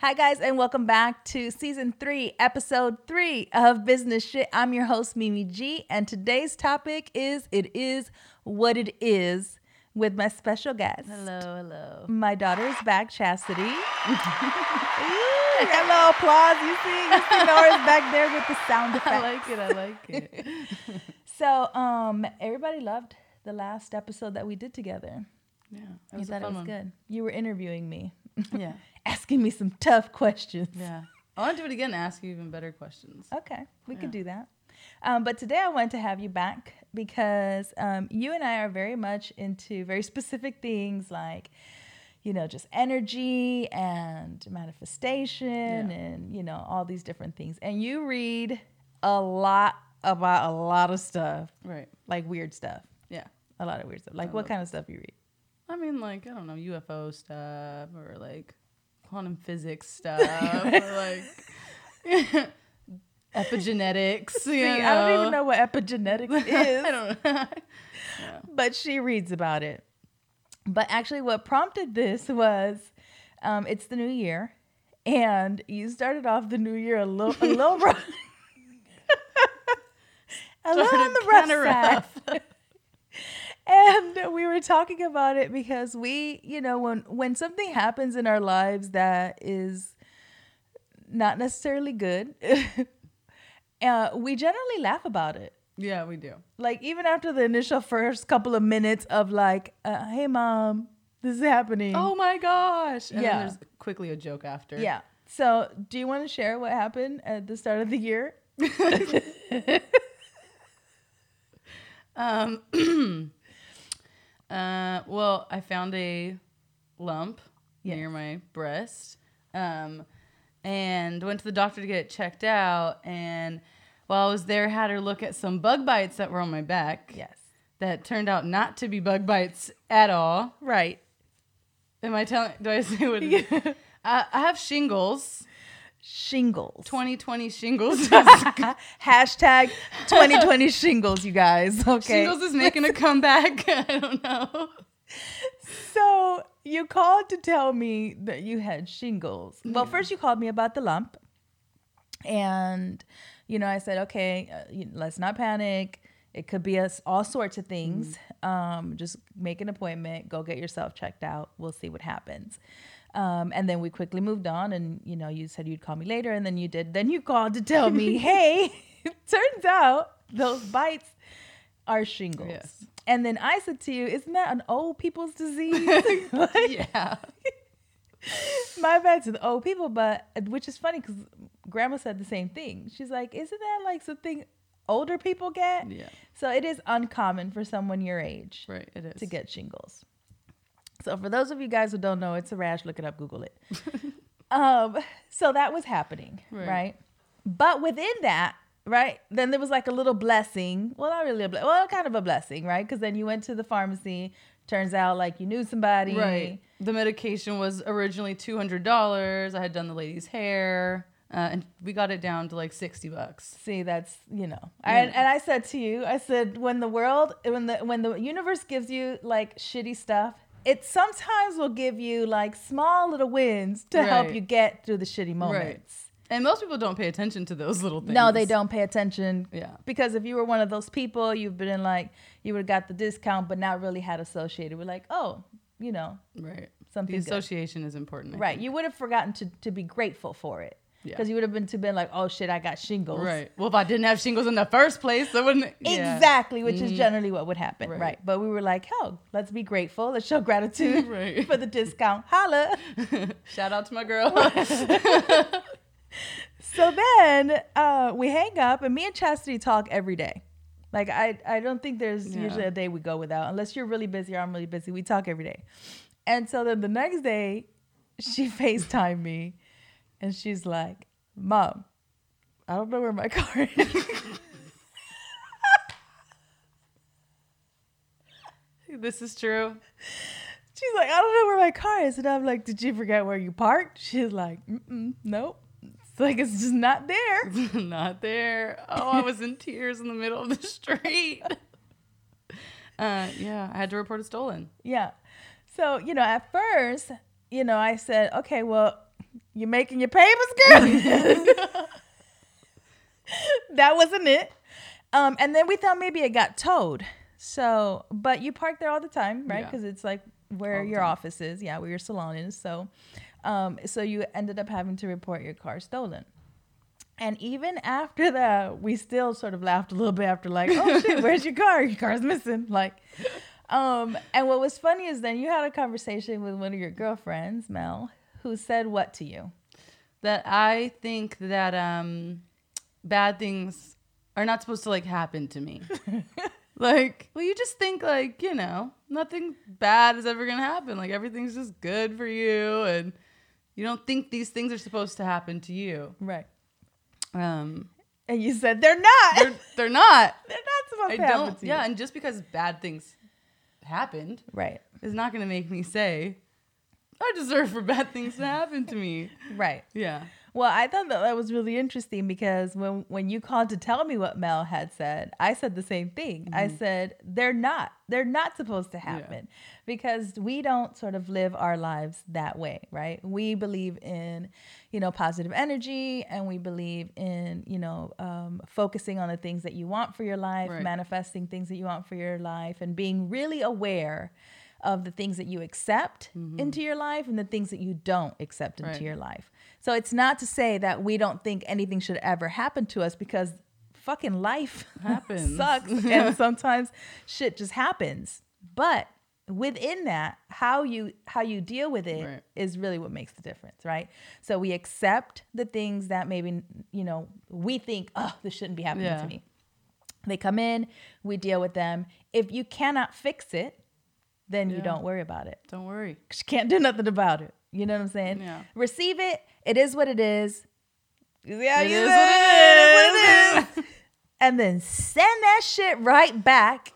Hi, guys, and welcome back to season three, episode three of Business Shit. I'm your host, Mimi G, and today's topic is It Is What It Is with my special guest. Hello, hello. My daughter is back, Chastity. Ooh, hello, applause. You see, you see Norris back there with the sound effects. I like it. I like it. So, um, everybody loved the last episode that we did together. Yeah, it You thought it was one. good. You were interviewing me, Yeah, asking me some tough questions. yeah. I want to do it again and ask you even better questions. Okay, we could do that. Um, but today I wanted to have you back because um, you and I are very much into very specific things like, you know, just energy and manifestation Yeah. and, you know, all these different things. And you read a lot about a lot of stuff, Right. like weird stuff, Yeah. a lot of weird stuff. Like I what kind of stuff you read? I mean, like I don't know UFO stuff or like quantum physics stuff or like epigenetics. You See, I don't even know what epigenetics is. I don't know. but she reads about it. But actually, what prompted this was um, it's the new year, and you started off the new year a little, a little rough. a little on the rough side. And we were talking about it because we, you know, when when something happens in our lives that is not necessarily good, uh, we generally laugh about it Yeah, we do. like even after the initial first couple of minutes of like uh, hey mom this is happening Oh my gosh! And Yeah. then there's quickly a joke after. yeah so do you want to share what happened at the start of the year Um, uh, well, I found a lump Yes. near my breast, um, and went to the doctor to get it checked out. And while I was there, had her look at some bug bites that were on my back. yes That turned out not to be bug bites at all. right Am I telling? Do I say what? it is? I, I have shingles. Shingles. 2020 shingles. hashtag 2020 shingles you guys. Okay. Shingles is making a comeback. I don't know. so you called to tell me that you had shingles. Well first you called me about the lump. And you know i said okay uh, let's not panic. It could be us all sorts of things. Um, just make an appointment. Go get yourself checked out. We'll see what happens um, and then we quickly moved on and you know you said you'd call me later and then you did then you called to tell me hey it turns out those bites are shingles Yes. and then i said to you isn't that an old people's disease Like, Yeah. my bad to the old people, but which is funny because grandma said the same thing. She's like, Isn't that like something older people get? Yeah. So it is uncommon for someone your age Right. It is. to get shingles. So for those of you guys who don't know, it's a rash. Look it up, Google it. um, so that was happening, right. Right. But within that, right, then there was like a little blessing. Well, not really a blessing. Well, kind of a blessing, right? Because then you went to the pharmacy. Turns out like you knew somebody, Right. The medication was originally two hundred dollars. I had done the lady's hair, uh, and we got it down to like sixty bucks. See, that's you know, Yeah. and, and I said to you, I said when the world, when the when the universe gives you like shitty stuff, it sometimes will give you like small little wins to help you get through the shitty moments. Right. And most people don't pay attention to those little things. No, they don't pay attention. Yeah. Because if you were one of those people, you've been in like you would have got the discount, but not really had associated with like, oh, you know, Right. something The good. association is important. I right. think. You would have forgotten to to be grateful for it. Yeah. Because you would have been to been like, oh shit, I got shingles. Right. Well, if I didn't have shingles in the first place, I wouldn't. yeah. Exactly, which is generally what would happen, right. Right. But we were like, hell, let's be grateful. Let's show gratitude Right. for the discount. Holla. Shout out to my girl. so then uh, we hang up, and me and Chastity talk every day. Like I, I don't think there's Yeah. usually a day we go without, unless you're really busy or I'm really busy. We talk every day. And so then the next day, she FaceTimed me, and she's like, "Mom, I don't know where my car is." this is true. She's like, I don't know where my car is. And I'm like, Did you forget where you parked? She's like, Mm-mm, Nope. It's like, it's just not there. Not there. Oh, I was in tears in the middle of the street. Uh, yeah, I had to report it stolen. Yeah. So, you know, at first, you know, I said, okay, well, You making your papers, girl? that wasn't it. Um, and then we thought maybe it got towed. So, but you park there all the time, right? Yeah. Because it's like where your time. office is, yeah, where your salon is. So, um, so you ended up having to report your car stolen. And even after that, we still sort of laughed a little bit after, like, oh shit, where's your car? Your car's missing. Like, um, and what was funny is then you had a conversation with one of your girlfriends, Mel, who said what to you? that I think that um, bad things are not supposed to like happen to me. like, well, you just think like you know nothing bad is ever gonna happen. Like everything's just good for you, and you don't think these things are supposed to happen to you. Right. Um, And you said they're not. they're they're not. They're not supposed I to happen don't. to Yeah, you. and just because bad things happened Right. is not gonna make me say I deserve for bad things to happen to me. Right. Yeah. Well, I thought that that was really interesting because when when you called to tell me what Mel had said, I said the same thing. I said they're not. They're not supposed to happen because we don't sort of live our lives that way, right? We believe in, you know, positive energy, and we believe in, you know, um, focusing on the things that you want for your life, Right. manifesting things that you want for your life, and being really aware of the things that you accept mm-hmm. into your life and the things that you don't accept into Right. your life. So it's not to say that we don't think anything should ever happen to us because fucking life Happens. sucks and sometimes shit just happens. But within that, how you how you deal with it is Right. really what makes the difference, right? So we accept the things that maybe you know we think, oh, this shouldn't be happening Yeah. to me. They come in, we deal with them. If you cannot fix it, then you don't worry about it. Don't worry. you can't do nothing about it. You know what I'm saying? Yeah. Receive it. It is what it is. Yeah, It you is what it is what it is. and then send that shit right back,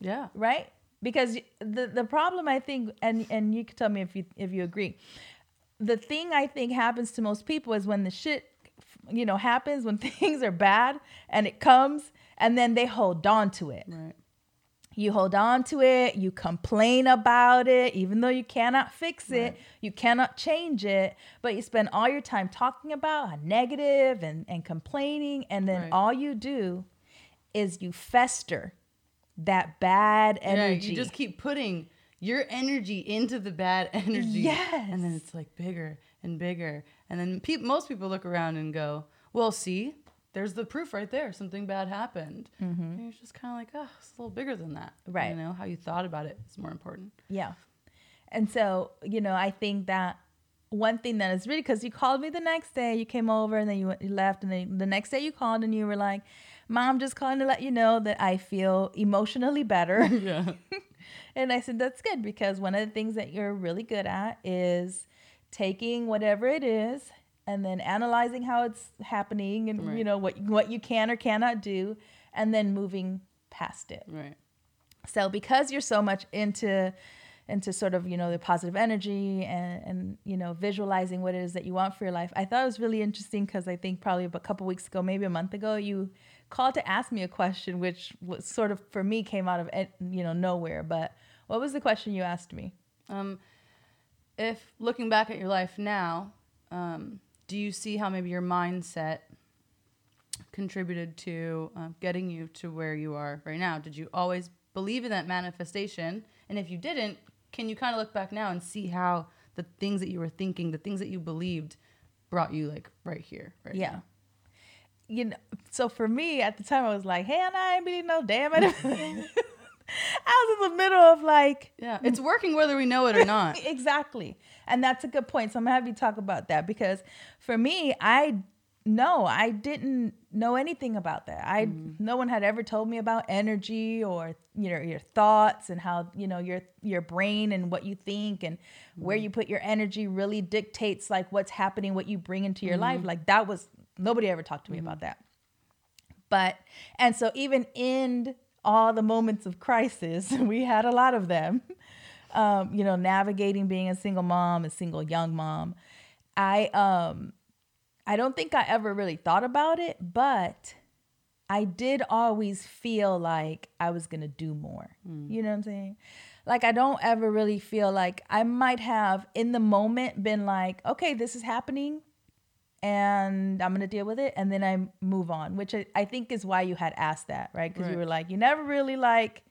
Yeah. right? Because the the problem I think, and and you can tell me if you if you agree, the thing I think happens to most people is when the shit, you know, happens when things are bad and it comes, and then they hold on to it. Right. You hold on to it, you complain about it, even though you cannot fix it, Right. you cannot change it, but you spend all your time talking about how negative and, and complaining, and then Right. all you do is you fester that bad energy. Yeah, you just keep putting your energy into the bad energy. Yes. And then it's like bigger and bigger. And then peop most people look around and go, well, see, there's the proof right there. Something bad happened. And you're just kind of like, oh, it's a little bigger than that. Mm-hmm. Right. You know, how you thought about it is more important. Yeah. And so, you know, I think that one thing that is really because you called me the next day, you came over and then you, went, you left, and then the next day you called and you were like, Mom, just calling to let you know that I feel emotionally better. Yeah. and I said, That's good because one of the things that you're really good at is taking whatever it is and then analyzing how it's happening and, you know, what, what you can or cannot do, and then moving past it. right. So because you're so much into into sort of you know the positive energy and and you know visualizing what it is that you want for your life, I thought it was really interesting because I think probably a couple weeks ago, maybe a month ago, you called to ask me a question, which was sort of for me came out of eh, you know nowhere. But what was the question you asked me? Um, if looking back at your life now, um, do you see how maybe your mindset contributed to uh, getting you to where you are right now? Did you always believe in that manifestation? And if you didn't, can you kind of look back now and see how the things that you were thinking, the things that you believed, brought you like right here, right? Yeah. now? You know, so for me at the time, I was like, "Hey, I ain't believe no damn it." I was in the middle of like, Yeah, it's working whether we know it or not. exactly. And that's a good point. So I'm gonna have you talk about that because for me, I no, I didn't know anything about that. I mm. no one had ever told me about energy or you know your thoughts and how you know your your brain and what you think and where mm. you put your energy really dictates like what's happening, what you bring into your life. Mm. Like that was nobody ever talked to me about that. But and so even in all the moments of crisis, we had a lot of them. Um, you know, navigating being a single mom, a single young mom. I um I don't think I ever really thought about it, but I did always feel like I was gonna do more. You know what I'm saying? like I don't ever really feel like I might have in the moment been like, okay, this is happening and I'm gonna deal with it, and then I move on, which I, I think is why you had asked that, right? Because you were like, you never really like,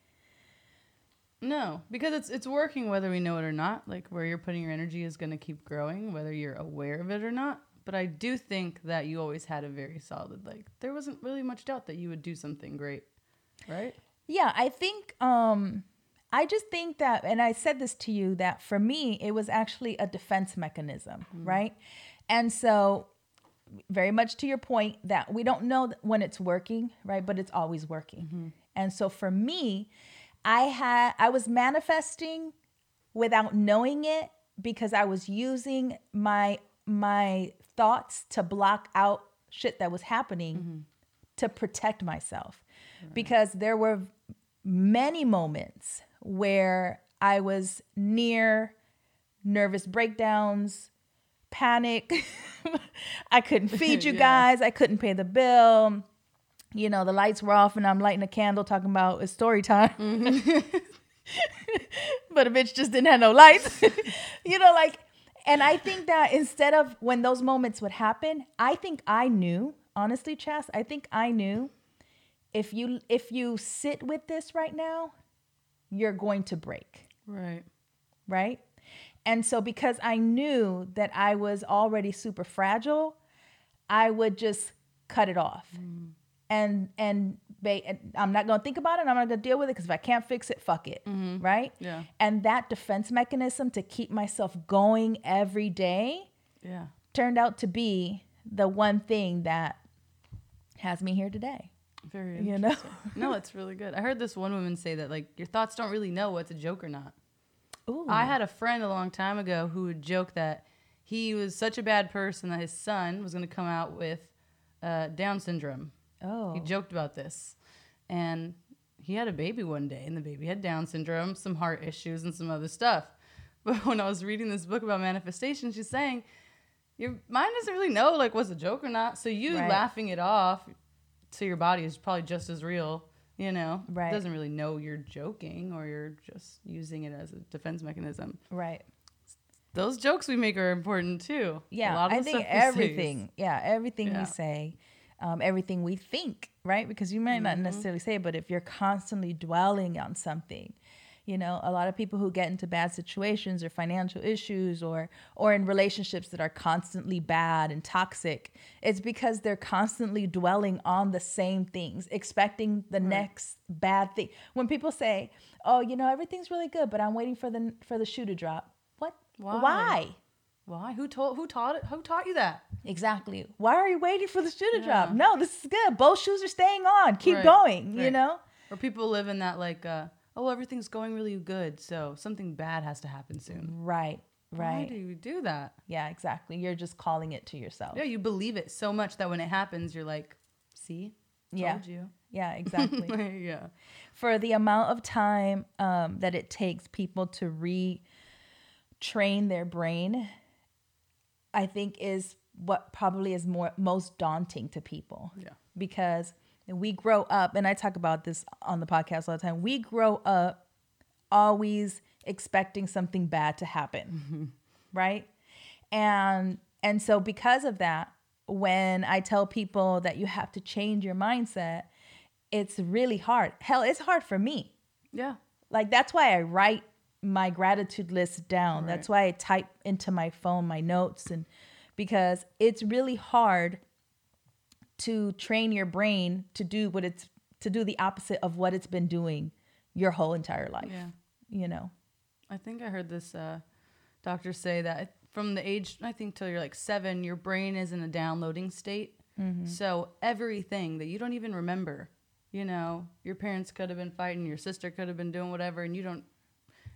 No, because it's it's working whether we know it or not. Like where you're putting your energy is to keep growing whether you're aware of it or not. But I do think that you always had a very solid like there wasn't really much doubt that you would do something great. Right? yeah, I think, um, I just think that, and I said this to you that for me, it was actually a defense mechanism, right? And so, very much to your point that we don't know when it's working, right? But it's always working. Mm-hmm. And so for me, I had I was manifesting without knowing it because I was using my my thoughts to block out shit that was happening mm-hmm. to protect myself. Because there were many moments where I was near nervous breakdowns, panic. I couldn't feed you Yeah. guys. I couldn't pay the bill. You know, the lights were off and I'm lighting a candle talking about it's story time. Mm-hmm. but a bitch just didn't have no lights. you know, like, and I think that instead of when those moments would happen, I think I knew, honestly, Chas, I think I knew if you if you sit with this right now, you're going to break Right. right? And so because I knew that I was already super fragile, I would just cut it off. Mm. And and ba- and I'm not going to think about it. I'm not going to deal with it because if I can't fix it, fuck it, mm-hmm. right? Yeah. And that defense mechanism to keep myself going every day Yeah. turned out to be the one thing that has me here today. Very You know? No, it's really good. I heard this one woman say that like your thoughts don't really know what's a joke or not. Ooh. I had a friend a long time ago who would joke that he was such a bad person that his son was going to come out with uh, Down syndrome. oh. He joked about this. And he had a baby one day, and the baby had Down syndrome, some heart issues, and some other stuff. But when I was reading this book about manifestation, she's saying, your mind doesn't really know like what's a joke or not. So you Right. laughing it off to your body is probably just as real, you know? Right. Doesn't really know you're joking or you're just using it as a defense mechanism. right. Those jokes we make are important too. A Yeah, lot of I think stuff we say everything. Yeah, everything Yeah. we say, um, everything we think, right? Because you might Mm-hmm. not necessarily say, it, but if you're constantly dwelling on something, you know, a lot of people who get into bad situations or financial issues or or in relationships that are constantly bad and toxic, it's because they're constantly dwelling on the same things, expecting the next bad thing. When people say, "Oh, you know, everything's really good, but I'm waiting for the for the shoe to drop," what? Why? Why? Why? Who told? Who taught it? Who taught you that? Exactly. Why are you waiting for the shoe to drop? No, this is good. Both shoes are staying on. Keep Right, going, you know? Or people live in that like, uh, oh, everything's going really good, so something bad has to happen soon. Right, Right. Why do you do that? Yeah, exactly. You're just calling it to yourself. Yeah, you believe it so much that when it happens, you're like, see, Yeah. told you. Yeah, exactly. yeah. For the amount of time um, that it takes people to retrain their brain, I think is what probably is more most daunting to people. Yeah. because we grow up, and I talk about this on the podcast all the time. We grow up always expecting something bad to happen, mm-hmm. right? And and so because of that, when I tell people that you have to change your mindset, it's really hard. Hell, it's hard for me. Yeah. Like that's why I write my gratitude list down. That's why I type into my phone my notes and because it's really hard to train your brain to do what it's to do the opposite of what it's been doing your whole entire life. Yeah. You know. I think I heard this uh, doctor say that from the age, I think till you're like seven, your brain is in a downloading state. So everything that you don't even remember, you know, your parents could have been fighting, your sister could have been doing whatever, and you don't,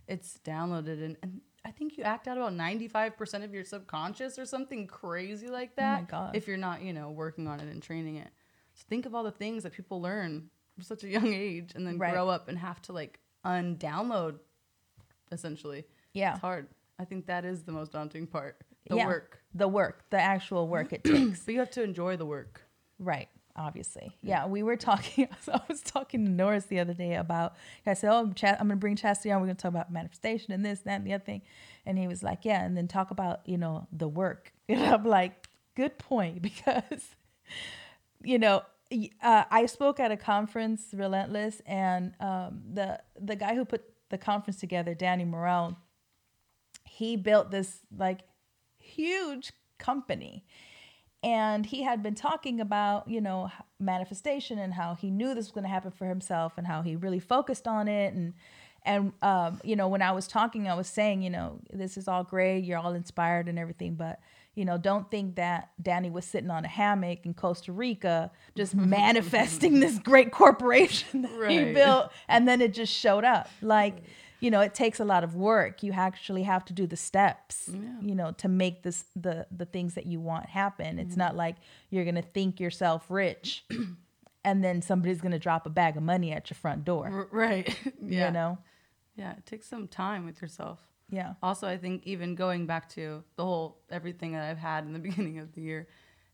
it's downloaded. And, and I think you act out about 95% of your subconscious or something crazy like oh that. God. If you're not, you know, working on it and training it. So think of all the things that people learn from such a young age and then Right. grow up and have to like undownload essentially. Yeah. It's hard. I think that is the most daunting part. The Yeah. work. The work, the actual work it takes. But you have to enjoy the work. right. Obviously. Yeah, we were talking. I was talking to Norris the other day about. I said, "Oh, Ch- I'm going to bring Chastity on. We're going to talk about manifestation and this, that, and the other thing." And he was like, "Yeah," and then talk about you know the work. And I'm like, "Good point," because you know. Uh, I spoke at a conference, Relentless, and um, the the guy who put the conference together, Danny Morel, he built this like huge company and he had been talking about you know manifestation and how he knew this was going to happen for himself and how he really focused on it. And and um, you know when i was talking i was saying you know this is all great you're all inspired and everything but you know don't think that danny was sitting on a hammock in costa rica just manifesting this great corporation that right. he built and then it just showed up. Like you know it takes a lot of work. You actually have to do the steps yeah. you know to make this the the things that you want happen. It's mm-hmm. not like you're gonna think yourself rich and then somebody's gonna drop a bag of money at your front door right. yeah. you know? Yeah it takes some time with yourself. Yeah. Also i think even going back to the whole everything that i've had in the beginning of the year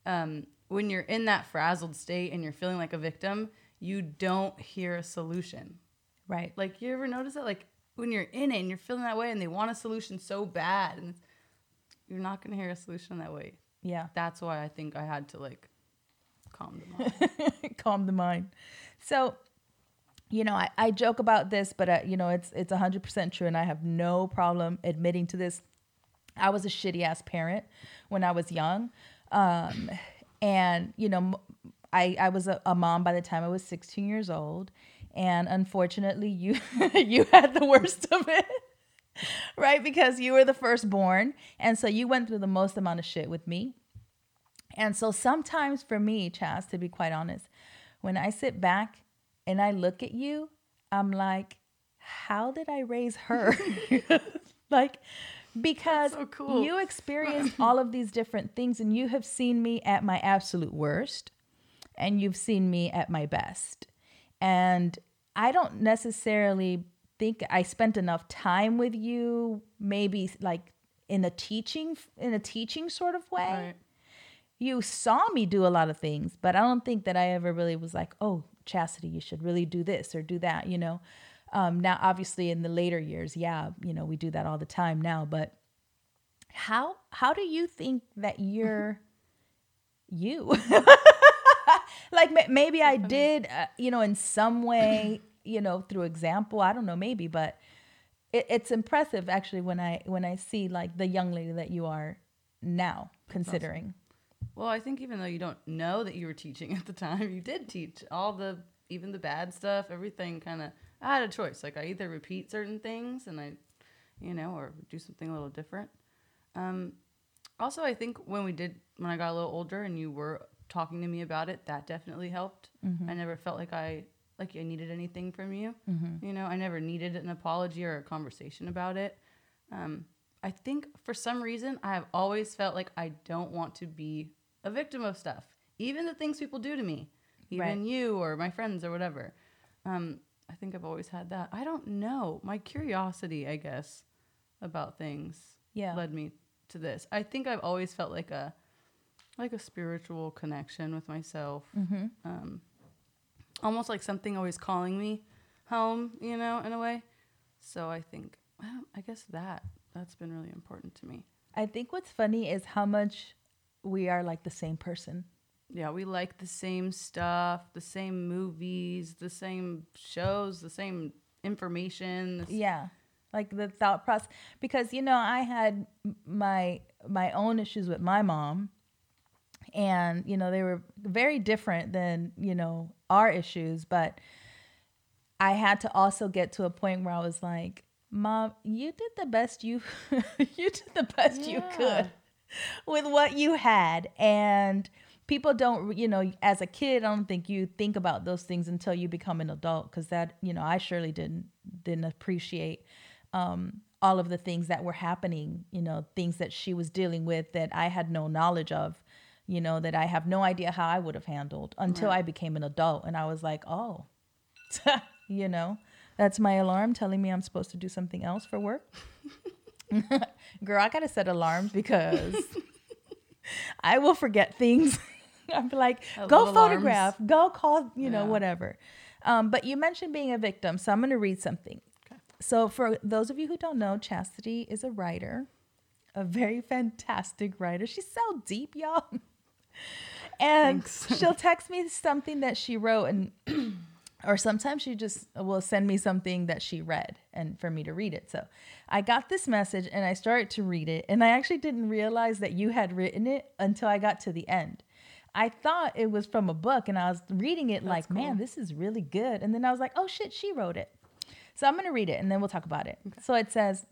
um, when you're in that frazzled state and you're feeling like a victim you don't hear a solution. Right. Like you ever notice that? Like when you're in it and you're feeling that way and they want a solution so bad and you're not going to hear a solution that way. Yeah. That's why I think I had to like calm the mind. calm the mind. So, you know, I, I joke about this, but uh, you know, it's it's 100% true and I have no problem admitting to this. I was a shitty ass parent when I was young. Um, and you know, I I was a, a mom by the time I was 16 years old and unfortunately you you had the worst of it right? Because you were the firstborn and so you went through the most amount of shit with me. And so sometimes for me chaz to be quite honest when i sit back and i look at you i'm like how did i raise her? Like because so cool. you experienced all of these different things and you have seen me at my absolute worst and you've seen me at my best. And I don't necessarily think I spent enough time with you, maybe like in a teaching in a teaching sort of way. Right. You saw me do a lot of things, but I don't think that I ever really was like, "Oh, Chastity, you should really do this or do that," you know. Um, now, obviously, in the later years, yeah, you know, we do that all the time now. But how how do you think that you're you? like maybe I did, uh, you know, in some way, you know, through example. I don't know, maybe, but it, it's impressive actually when I when I see like the young lady that you are now, considering. Awesome. Well, I think even though you don't know that you were teaching at the time, you did teach all the even the bad stuff, everything kind of. I had a choice. Like I either repeat certain things and I, you know, or do something a little different. Um, also, I think when we did when I got a little older and you were talking to me about it, that definitely helped. Mm-hmm. I never felt like I like I needed anything from you. Mm-hmm. You know, I never needed an apology or a conversation about it. Um, I think for some reason I have always felt like I don't want to be a victim of stuff, even the things people do to me, even right. you or my friends or whatever. Um, I think I've always had that. I don't know. My curiosity, I guess, about things yeah. led me to this. I think I've always felt like a like a spiritual connection with myself. Mm-hmm. Um, almost like something always calling me home, you know, in a way. So I think, well, I guess that that's been really important to me. I think what's funny is how much we are like the same person. Yeah, we like the same stuff, the same movies, the same shows, the same information. Yeah. Like the thought process because you know, I had my my own issues with my mom and you know they were very different than you know our issues but i had to also get to a point where i was like mom you did the best you you did the best yeah. you could with what you had and people don't you know as a kid i don't think you think about those things until you become an adult because that you know i surely didn't didn't appreciate um, all of the things that were happening you know things that she was dealing with that i had no knowledge of you know, that I have no idea how I would have handled until right. I became an adult. And I was like, oh, you know, that's my alarm telling me I'm supposed to do something else for work. Girl, I got to set alarms because I will forget things. I'm like, go little alarms. photograph, go call, you know, whatever. Um, but you mentioned being a victim, so I'm going to read something. Okay. So, for those of you who don't know, Chastity is a writer, a very fantastic writer. She's so deep, y'all. And Thanks. she'll text me something that she wrote, and or sometimes she just will send me something that she read and for me to read it. So I got this message and I started to read it, and I actually didn't realize that you had written it until I got to the end. I thought it was from a book, and I was reading it like, man, this is really good. And then I was like, oh shit, she wrote it. So I'm going to read it and then we'll talk about it. So it says,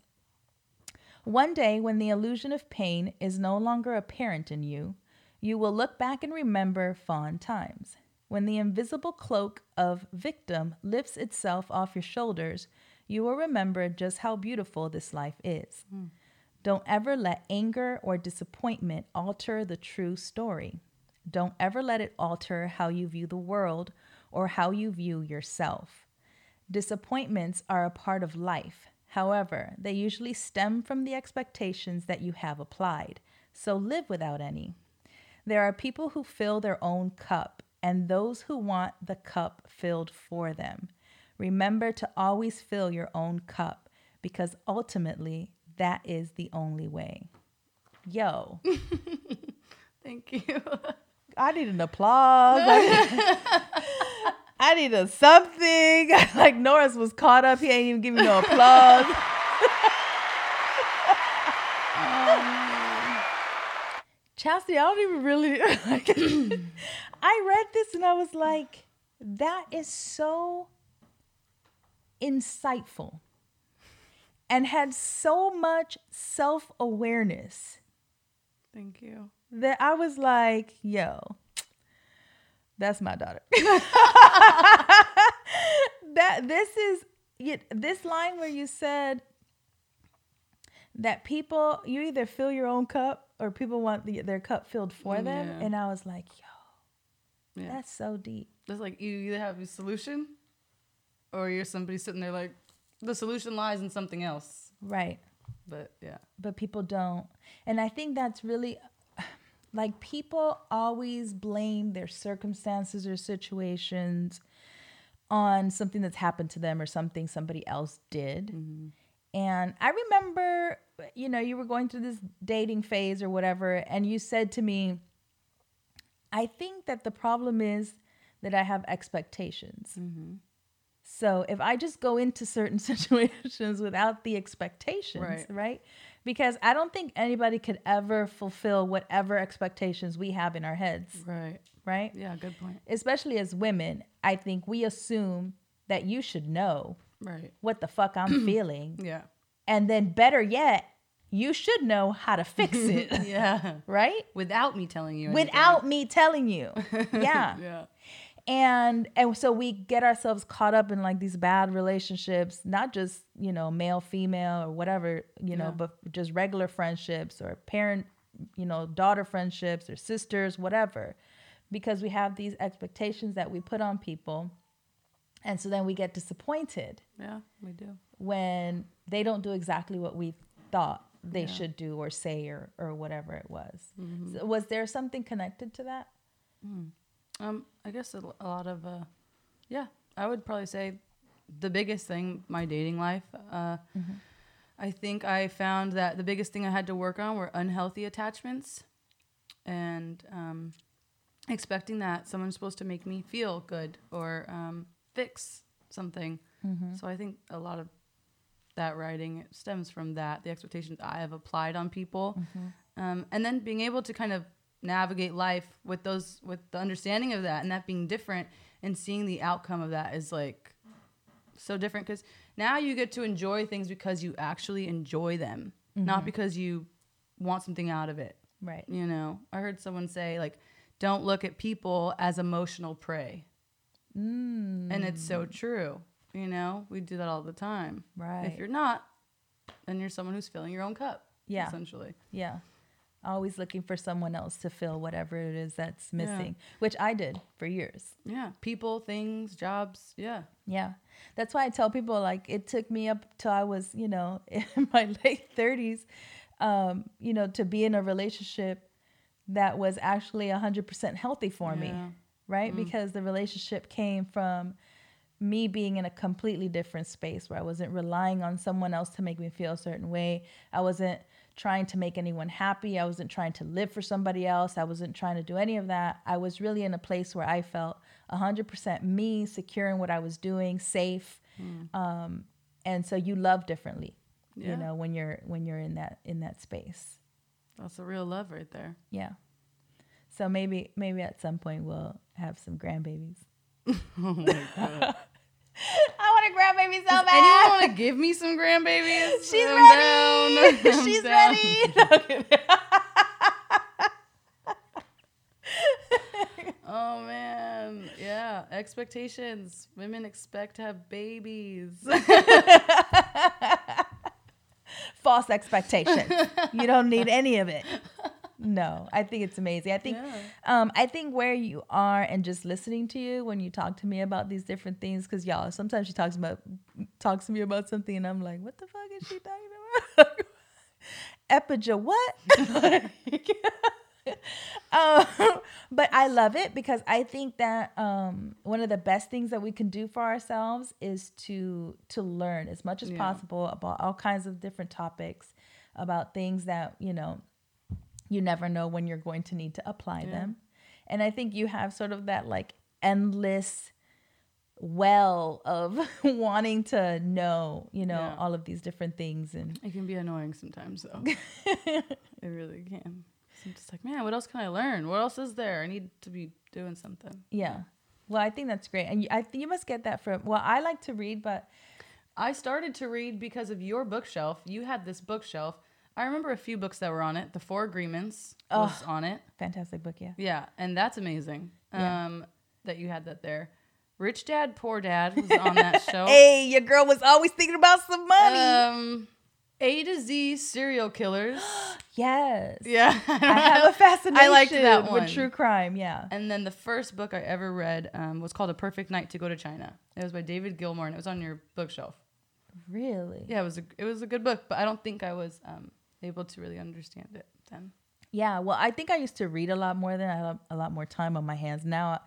One day, when the illusion of pain is no longer apparent in you, you will look back and remember fond times. When the invisible cloak of victim lifts itself off your shoulders, you will remember just how beautiful this life is. Don't ever let anger or disappointment alter the true story. Don't ever let it alter how you view the world or how you view yourself. Disappointments are a part of life. However, they usually stem from the expectations that you have applied. So live without any. There are people who fill their own cup and those who want the cup filled for them. Remember to always fill your own cup because ultimately that is the only way. Yo, Thank you. I need an applause. I need a something. Like Norris was caught up. He ain't even giving no applause. Chastity, I don't even really like I read this and I was like, that is so insightful and had so much self-awareness Thank you. that I was like, yo, that's my daughter. that this is this line where you said that people you either fill your own cup or people want the, their cup filled for them, Yeah. and I was like, yo, Yeah. that's so deep. It's like you either have a solution or you're somebody sitting there like the solution lies in something else. Right. But yeah. but people don't. And I think that's really like people always blame their circumstances or situations on something that's happened to them or something somebody else did. Mm-hmm. And I remember, you know, you were going through this dating phase or whatever, and you said to me, I think that the problem is that I have expectations. Mm-hmm. So if I just go into certain situations without the expectations, Right. right. Because I don't think anybody could ever fulfill whatever expectations we have in our heads, Right. right? Yeah, good point. Especially as women, I think we assume that you should know Right. what the fuck I'm feeling. Yeah. And then better yet, you should know how to fix it, Yeah. right? Without me telling you anything. Without me telling you. Yeah. Yeah. and and so we get ourselves caught up in like these bad relationships not just you know male female or whatever you know Yeah. but just regular friendships or parent you know daughter friendships or sisters whatever because we have these expectations that we put on people and so then we get disappointed Yeah, we do. when they don't do exactly what we thought they Yeah. should do or say or or whatever it was so was there something connected to that Um, I guess a, a lot of, uh, yeah, I would probably say the biggest thing, my dating life. Uh, I think I found that the biggest thing I had to work on were unhealthy attachments and um, expecting that someone's supposed to make me feel good or um, fix something. Mm-hmm. So I think a lot of that writing stems from that, the expectations I have applied on people. Mm-hmm. Um, and then being able to kind of navigate life with those with the understanding of that and that being different and seeing the outcome of that is like so different because now you get to enjoy things because you actually enjoy them not mm-hmm. because you want something out of it. Right. You know i heard someone say like don't look at people as emotional prey mm, and it's so true you know we do that all the time right if you're not then you're someone who's filling your own cup Yeah. essentially Yeah. Always looking for someone else to fill whatever it is that's Yeah. missing, which I did for years. yeah people things jobs yeah Yeah. That's why I tell people like it took me up till I was, you know, in my late 30s, um, you know, to be in a relationship that was actually 100% healthy for me, Right? Because the relationship came from me being in a completely different space where I wasn't relying on someone else to make me feel a certain way. I wasn't trying to make anyone happy. I wasn't trying to live for somebody else. I wasn't trying to do any of that. I was really in a place where I felt 100% me, secure in what I was doing, safe. Um, and so you love differently, Yeah. you know, when you're when you're in that in that space. That's a real love right there. Yeah. So maybe maybe at some point we'll have some grandbabies. Oh my god. I want a grandbaby so Does anyone want to give me some grandbabies? She's I'm ready. down. She's down. ready. Oh man, yeah. Expectations. Women expect to have babies. False expectations. you don't need any of it. No, I think it's amazing. I think Yeah. um I think where you are and just listening to you when you talk to me about these different things because y'all sometimes she talks about talks to me about something and I'm like, what the fuck is she talking about? Epija, what? um, but I love it because I think that um, one of the best things that we can do for ourselves is to to learn as much as Yeah. possible about all kinds of different topics, about things that you know you never know when you're going to need to apply Yeah. them. And I think you have sort of that like endless well of wanting to know, you know, Yeah. all of these different things and It can be annoying sometimes, though. it really can. So I'm just like, man, what else can I learn? What else is there? I need to be doing something. yeah. Well, I think that's great. And you, I think you must get that from well, I like to read, but I started to read because of your bookshelf. You had this bookshelf. I remember a few books that were on it. The Four Agreements was on it. fantastic book, yeah. Yeah, and that's amazing. Yeah. Um, that you had that there. Rich Dad, Poor Dad was on that show. Hey, your girl was always thinking about some money. Um, A to Z serial killers. yes. yeah, I have a fascination I liked that one. with true crime, yeah. And then the first book I ever read um, was called A Perfect Night to Go to China. It was by David Gilmour, and it was on your bookshelf. Really? Yeah, it was a it was a good book, but I don't think I was um, able to really understand it then. Yeah, well, I think I used to read a lot more than I have a lot more time on my hands. Now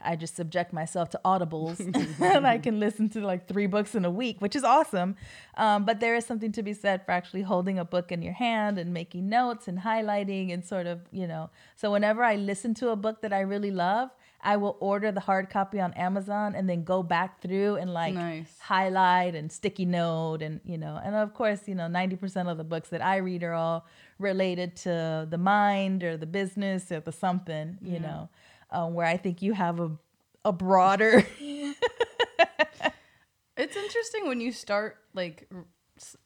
I just subject myself to audibles and I can listen to like three books in a week, which is awesome. Um, but there is something to be said for actually holding a book in your hand and making notes and highlighting and sort of, you know. So whenever I listen to a book that I really love, I will order the hard copy on Amazon and then go back through and like Nice. highlight and sticky note and you know and of course you know 90% of the books that i read are all related to the mind or the business or the something you know um, where i think you have a, a broader It's interesting when you start like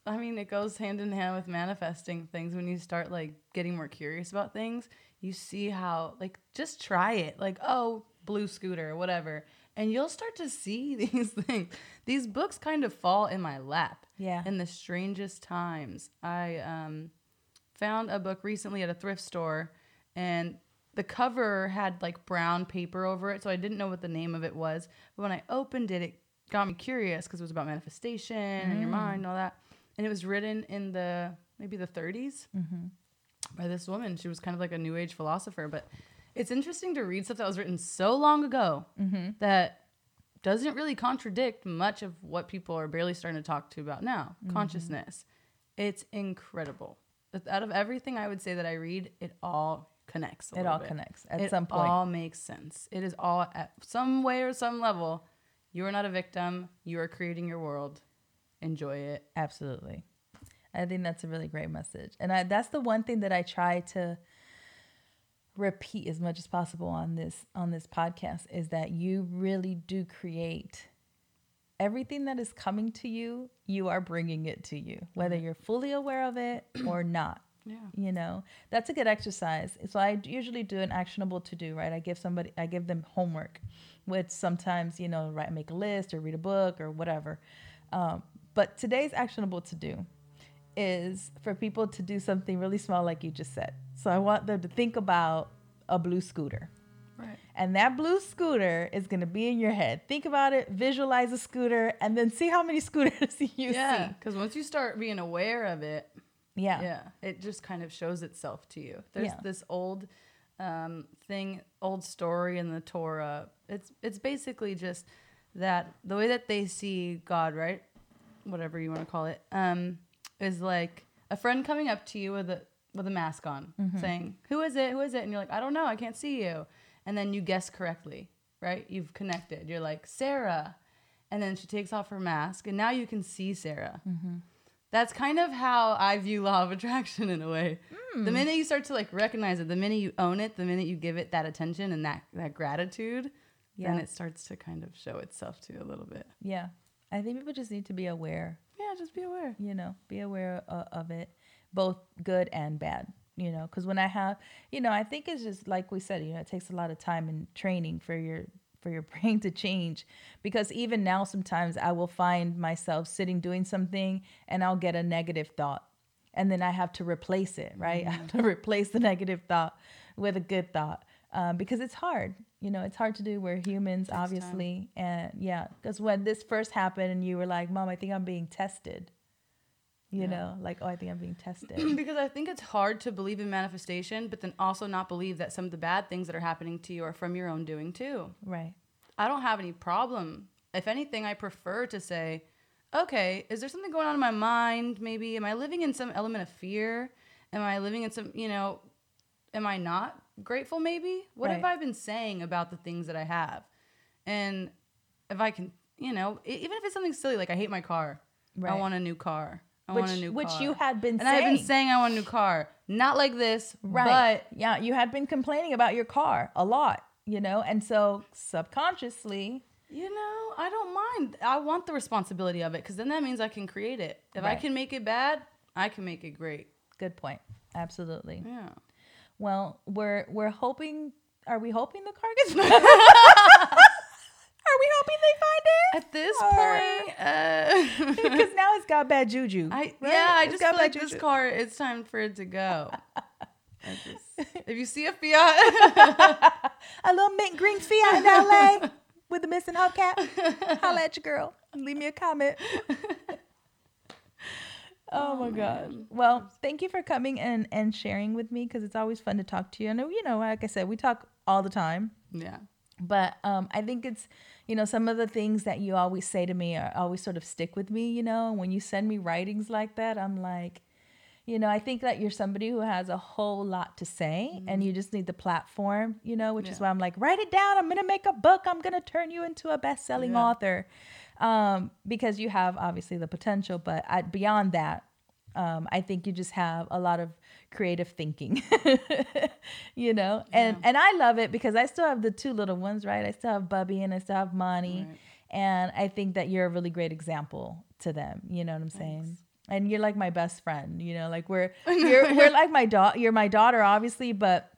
I mean it goes hand in hand with manifesting things. When you start like getting more curious about things you see how like just try it. Like oh blue scooter or whatever and you'll start to see these things. These books kind of fall in my lap Yeah. in the strangest times. I um found a book recently at a thrift store and the cover had like brown paper over it so i didn't know what the name of it was but when i opened it it got me curious because it was about manifestation and your mind and all that and it was written in the maybe the 30s by this woman. She was kind of like a new age philosopher but it's interesting to read stuff that was written so long ago mm-hmm. that doesn't really contradict much of what people are barely starting to talk to about now. Mm-hmm. Consciousness. It's incredible. Out of everything i would say that i read it all connects a it all bit. connects at it some point. It all makes sense. It is all at some way or some level you are not a victim you are creating your world. Enjoy it. Absolutely. I think that's a really great message. And I, that's the one thing that i try to repeat as much as possible on this on this podcast is that you really do create everything that is coming to you you are bringing it to you whether you're fully aware of it or not yeah. you know? That's a good exercise. So i usually do an actionable to do right? I give somebody i give them homework which sometimes you know write make a list or read a book or whatever. Um, but today's actionable to do is for people to do something really small like you just said so i want them to think about a blue scooter right and that blue scooter is going to be in your head think about it visualize a scooter and then see how many scooters you yeah see because once you start being aware of it yeah yeah it just kind of shows itself to you there's Yeah. this old um, thing, old story in the Torah. It's it's basically just that the way that they see God, right? Whatever you want to call it, um, is like a friend coming up to you with a with a mask on, mm-hmm. saying, "Who is it? Who is it?" And you're like, "I don't know. I can't see you." And then you guess correctly, right? You've connected. You're like Sarah, and then she takes off her mask, and now you can see Sarah. Mm-hmm. That's kind of how I view law of attraction in a way. Hmm. The minute you start to like recognize it, the minute you own it, the minute you give it that attention and that that gratitude, then it starts to kind of show itself to you a little bit. Yeah. I think people just need to be aware, Yeah, just be aware. you know, be aware of, of it, both good and bad, you know, because when I have, you know, I think it's just like we said, you know, it takes a lot of time and training for your for your brain to change because even now sometimes I will find myself sitting doing something and I'll get a negative thought and then I have to replace it, right? I have to replace the negative thought with a good thought um, because it's hard. You know, it's hard to do. We're humans, time. obviously, and yeah. Because when this first happened, and you were like, "Mom, I think I'm being tested," you Yeah. know, like, "Oh, I think I'm being tested." because I think it's hard to believe in manifestation, but then also not believe that some of the bad things that are happening to you are from your own doing too. right. I don't have any problem. If anything, I prefer to say, okay, is there something going on in my mind? Maybe am I living in some element of fear? Am I living in some, you know, am I not grateful maybe? What have I been saying about the things that I have? And if I can, you know, even if it's something silly like I hate my car. I want a new car. I Which, want a new which car. you had been and saying. I've been saying I want a new car. Not like this, right. But yeah, you had been complaining about your car a lot, you know, and so subconsciously, you know, I don't mind. I want the responsibility of it because then that means I can create it. If I can make it bad, I can make it great. good point. Absolutely. Yeah. Well, we're we're hoping. Are we hoping the car gets? are we hoping they find it? At this Or- point, uh, Because now it's got bad juju. I right? yeah, I It's just got feel like bad this car. It's time for it to go. Just, if you see a Fiat, a little mint green Fiat in LA with the missing hubcap. Holla at your girl. Leave me a comment. oh, my god. Well, thank you for coming and and sharing with me because it's always fun to talk to you. I know you know, like I said, we talk all the time. yeah, but um, I think it's you know some of the things that you always say to me are always sort of stick with me. You know, when you send me writings like that, I'm like, you know, I think that you're somebody who has a whole lot to say, and you just need the platform. You know, which is why I'm like, write it down. I'm gonna make a book. I'm gonna turn you into a best-selling Yeah. author, um, because you have obviously the potential. But I, beyond that, um, I think you just have a lot of creative thinking, you know, and Yeah. and I love it because I still have the two little ones, right? I still have Bubby and I still have Monty, Right. and I think that you're a really great example to them. You know what I'm saying? And you're like my best friend. You know, like we're you're we're like my daughter. You're my daughter, obviously, but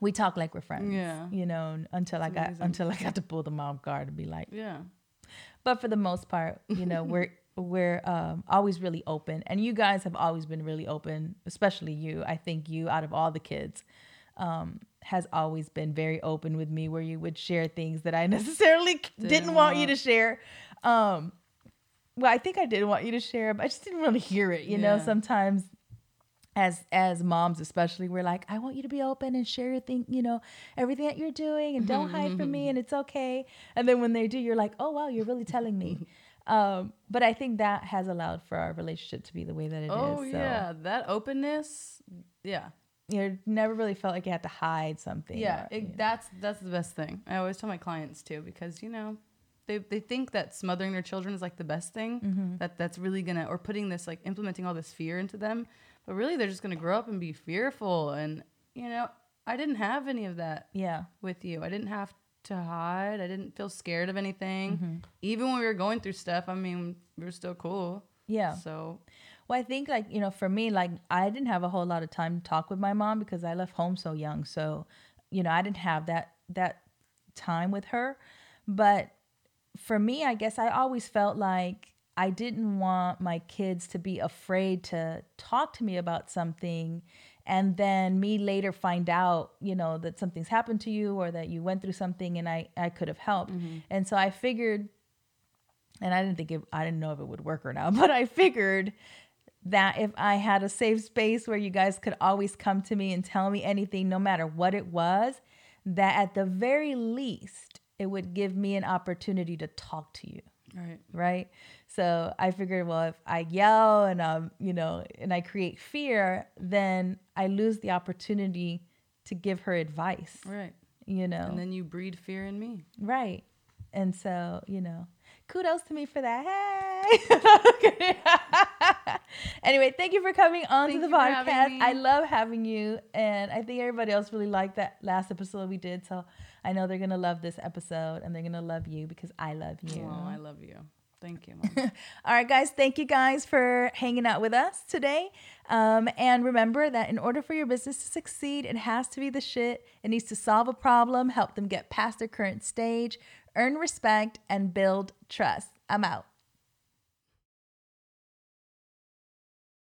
we talk like we're friends. Yeah. You know, until I got amazing. until I got to pull them off guard and be like, yeah, but for the most part, you know, we're we're um, always really open, and you guys have always been really open, especially you. I think you, out of all the kids, um, has always been very open with me, where you would share things that I necessarily didn't, Didn't want you to share. Um, well, I think I did want you to share, but I just didn't really hear it. You know, sometimes as as moms especially we're like i want you to be open and share your thing you know everything that you're doing and don't hide from me and it's okay and then when they do you're like oh wow you're really telling me um but i think that has allowed for our relationship to be the way that it is. oh so yeah, that openness. Yeah, you never really felt like you had to hide something yeah, or, it, that's that's the best thing. I always tell my clients too because you know they they think that smothering their children is like the best thing Mm-hmm. that that's really gonna or putting this like implementing all this fear into them, but really they're just gonna grow up and be fearful. And you know, I didn't have any of that yeah with you. I didn't have to hide. I didn't feel scared of anything. Mm-hmm. Even when we were going through stuff, I mean, we were still cool. yeah So Well, I think like you know, for me, like I didn't have a whole lot of time to talk with my mom because I left home so young. So, you know, I didn't have that that time with her. But for me, I guess I always felt like I didn't want my kids to be afraid to talk to me about something and then me later find out, you know, that something's happened to you or that you went through something and I I could have helped. Mm-hmm. And so I figured and I didn't think it, I didn't know if it would work or not, but I figured that if I had a safe space where you guys could always come to me and tell me anything, no matter what it was, that at the very least, it would give me an opportunity to talk to you. Right. Right. So I figured, well, if I yell and um, you know, and I create fear, then I lose the opportunity to give her advice. Right. You know. And then you breed fear in me. Right. And so, you know, kudos to me for that. Hey. anyway, thank you for coming on Thank to the you for having podcast. I love having you. And I think everybody else really liked that last episode we did. So I know they're going to love this episode and they're going to love you because I love you. Oh, I love you. Thank you. All right, guys. Thank you guys for hanging out with us today. Um, and remember that in order for your business to succeed, it has to be the shit. It needs to solve a problem, help them get past their current stage, earn respect, and build trust. I'm out.